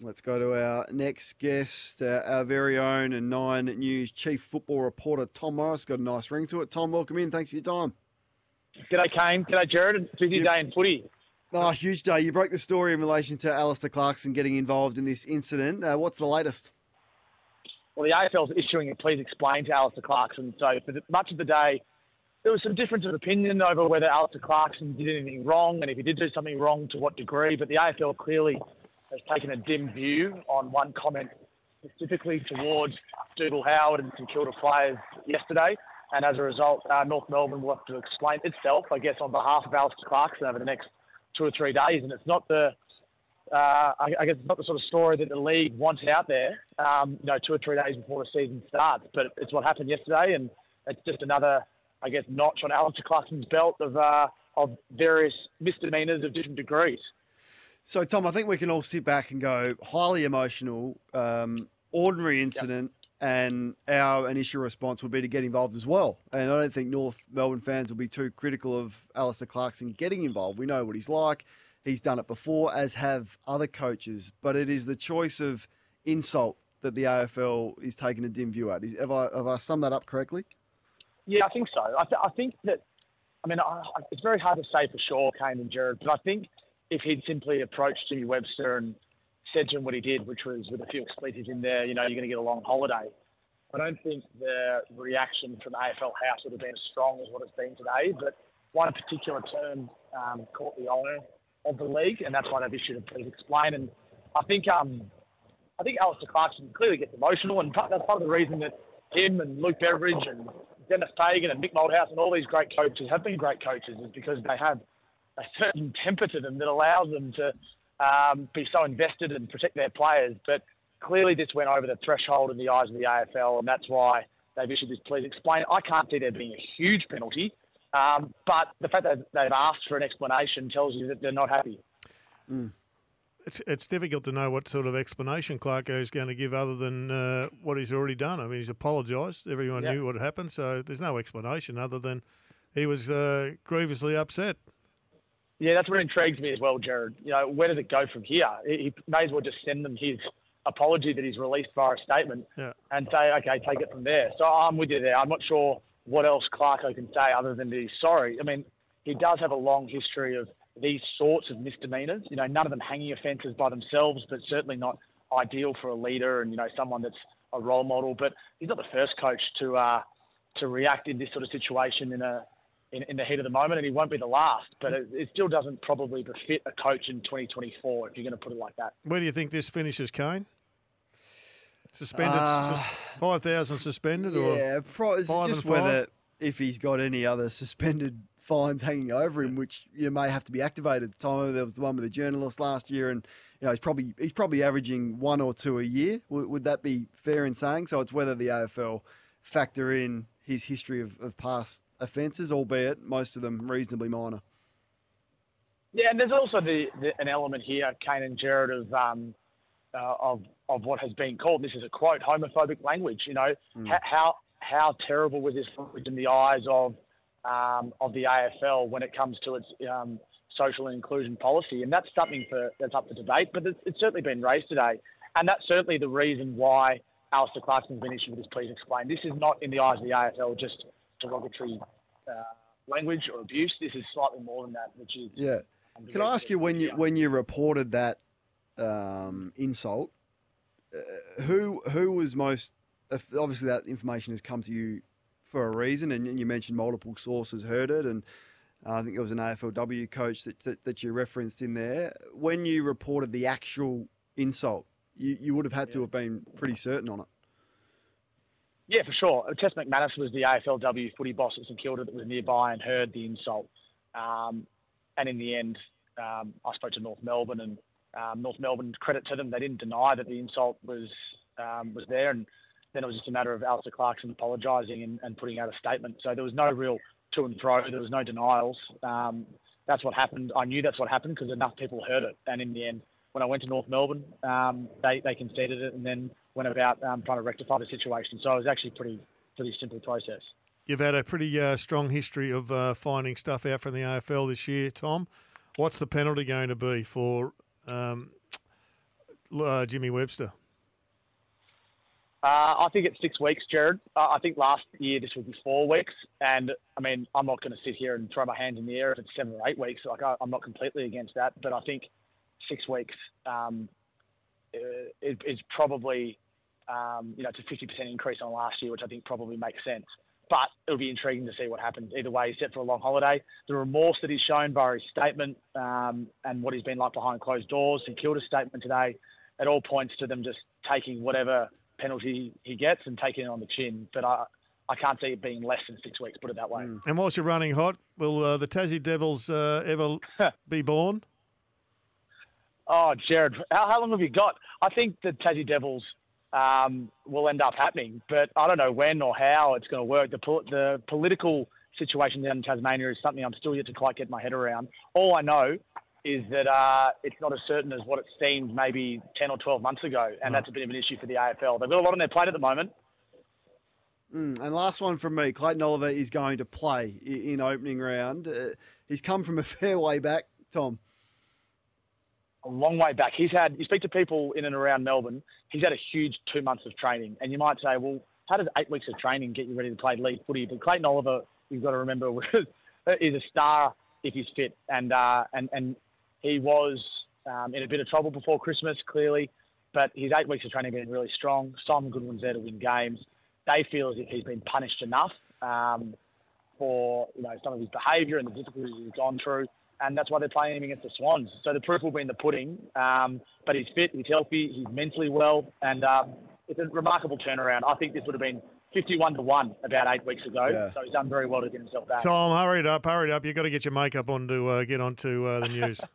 Let's go to our next guest, uh, our very own and Nine News chief football reporter, Tom Morris. Got a nice ring to it. Tom, welcome in. Thanks for your time. G'day, Kane. G'day, Gerard. Busy yep. day in footy. Oh, huge day. You broke the story in relation to Alastair Clarkson getting involved in this incident. Uh, what's the latest? Well, the AFL is issuing a please explain to Alastair Clarkson. So, for the, much of the day, there was some difference of opinion over whether Alastair Clarkson did anything wrong and if he did do something wrong, to what degree. But the AFL clearly has taken a dim view on one comment specifically towards Dougal Howard and St Kilda players yesterday. And as a result, uh, North Melbourne will have to explain itself, I guess, on behalf of Alastair Clarkson over the next two or three days. And it's not the, uh, I, I, guess, it's not the sort of story that the league wants out there, um, you know, two or three days before the season starts. But it's what happened yesterday, and it's just another, I guess, notch on Alastair Clarkson's belt of uh, of various misdemeanours of different degrees. So, Tom, I think we can all sit back and go highly emotional, um, ordinary incident, yep. and our initial response would be to get involved as well. And I don't think North Melbourne fans will be too critical of Alastair Clarkson getting involved. We know what he's like. He's done it before, as have other coaches. But it is the choice of insult that the AFL is taking a dim view at. Is, have, I, have I summed that up correctly? Yeah, I think so. I, th- I think that, I mean, I, it's very hard to say for sure, Kane and Gerard, but I think – if he'd simply approached Jimmy Webster and said to him what he did, which was with a few expletives in there, you know, you're going to get a long holiday. I don't think the reaction from AFL House would have been as strong as what it's been today, but one particular term um, caught the eye of the league, and that's why they've issued a please explain. And I think um, I think Alastair Clarkson clearly gets emotional, and that's part of the reason that him and Luke Beveridge and Dennis Pagan and Mick Malthouse and all these great coaches have been great coaches, is because they have a certain temper to them that allows them to um, be so invested and protect their players. But clearly, this went over the threshold in the eyes of the AFL, and that's why they've issued this please explain. I can't see there being a huge penalty, um, but the fact that they've asked for an explanation tells you that they're not happy. Mm. It's, it's difficult to know what sort of explanation Clarko is going to give other than uh, what he's already done. I mean, he's apologised. Everyone knew what had happened, so there's no explanation other than he was uh, grievously upset. Yeah, that's what intrigues me as well, Gerard. You know, where does it go from here? He may as well just send them his apology that he's released via a statement yeah. and say, okay, take it from there. So I'm with you there. I'm not sure what else Clarko can say other than that he's sorry. I mean, he does have a long history of these sorts of misdemeanors. You know, none of them hanging offences by themselves, but certainly not ideal for a leader and you know someone that's a role model. But he's not the first coach to uh, to react in this sort of situation in a in, in, the heat of the moment, and he won't be the last. But it, it, still doesn't probably befit a coach in 2024 if you're going to put it like that. Where do you think this finishes, Kane? Suspended, uh, five thousand suspended, yeah, or pro- it's just whether if he's got any other suspended fines hanging over him, which you may have to be activated. At the time there was the one with the journalist last year, and you know he's probably he's probably averaging one or two a year. W- would that be fair in saying? So it's whether the AFL factor in his history of, of past offences, albeit most of them reasonably minor. Yeah, and there's also the, the an element here, Kane and Gerard, of um, uh, of of what has been called. This is a quote homophobic language. You know mm. how how terrible was this language in the eyes of um, of the AFL when it comes to its um, social and inclusion policy, and that's something for that's up for debate. But it's, it's certainly been raised today, and that's certainly the reason why Alastair Clarkson's been issued with this please explain. This is not in the eyes of the AFL just derogatory uh, language or abuse. This is slightly more than that, which is yeah. Can I ask you when you when you reported that um, insult, uh, who who was most obviously that information has come to you for a reason, and you mentioned multiple sources heard it, and I think it was an AFLW coach that, that, that you referenced in there. When you reported the actual insult, you, you would have had yeah. to have been pretty certain on it. Yeah, for sure. Tess McManus was the AFLW footy boss at St Kilda that was nearby and heard the insult. Um, and in the end, um, I spoke to North Melbourne, and um, North Melbourne, credit to them, they didn't deny that the insult was um, was there. And then it was just a matter of Alastair Clarkson apologising and, and, putting out a statement. So there was no real to and fro. There was no denials. Um, that's what happened. I knew that's what happened because enough people heard it. And in the end, when I went to North Melbourne, um, they, they conceded it and then went about um, trying to rectify the situation. So it was actually pretty pretty simple process. You've had a pretty uh, strong history of uh, finding stuff out from the AFL this year, Tom. What's the penalty going to be for um, uh, Jimmy Webster? Uh, I think it's six weeks, Gerard. Uh, I think last year this would be four weeks, and I mean I'm not going to sit here and throw my hands in the air if it's seven or eight weeks. Like I, am not completely against that, but I think six weeks um, is, probably um, you know it's a 50% increase on last year, which I think probably makes sense. But it'll be intriguing to see what happens. Either way, he's set for a long holiday. The remorse that he's shown by his statement um, and what he's been like behind closed doors, St Kilda's statement today, it all points to them just taking whatever penalty he gets and taking it on the chin. But I, I can't see it being less than six weeks, put it that way. Mm. And whilst you're running hot, will uh, the Tassie Devils uh, ever be born? Oh, Gerard, how, how, long have you got? I think the Tassie Devils um, will end up happening, but I don't know when or how it's going to work. The, the political situation down in Tasmania is something I'm still yet to quite get my head around. All I know is that uh, it's not as certain as what it seemed maybe 10 or 12 months ago, and that's a bit of an issue for the AFL. They've got a lot on their plate at the moment. Mm, and last one from me, Clayton Oliver is going to play in opening round. Uh, he's come from a fair way back, Tom. A long way back. He's had. You speak to people in and around Melbourne. He's had a huge two months of training, and you might say, well, how does eight weeks of training get you ready to play league footy? But Clayton Oliver, you've got to remember, is a star if he's fit, and uh, and and he was um, in a bit of trouble before Christmas, clearly, but his eight weeks of training have been really strong. Simon Goodwin's there to win games. They feel as if he's been punished enough um, for you know some of his behaviour and the difficulties he's gone through, and that's why they're playing him against the Swans. So the proof will be in the pudding. Um, but he's fit, he's healthy, he's mentally well, and um, it's a remarkable turnaround. I think this would have been 51 to 1 about eight weeks ago. Yeah. So he's done very well to get himself back. Tom, hurry it up, hurry it up. You've got to get your makeup on to uh, get onto uh, the news.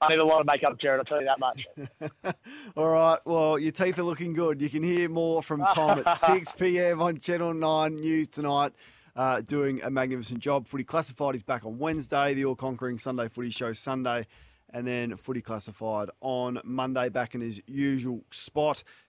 I need a lot of makeup, Gerard, I'll tell you that much. All right. Well, your teeth are looking good. You can hear more from Tom at 6 p.m. on Channel 9 News tonight. Uh, doing a magnificent job. Footy Classified is back on Wednesday. The All Conquering Sunday Footy Show Sunday. And then Footy Classified on Monday, back in his usual spot.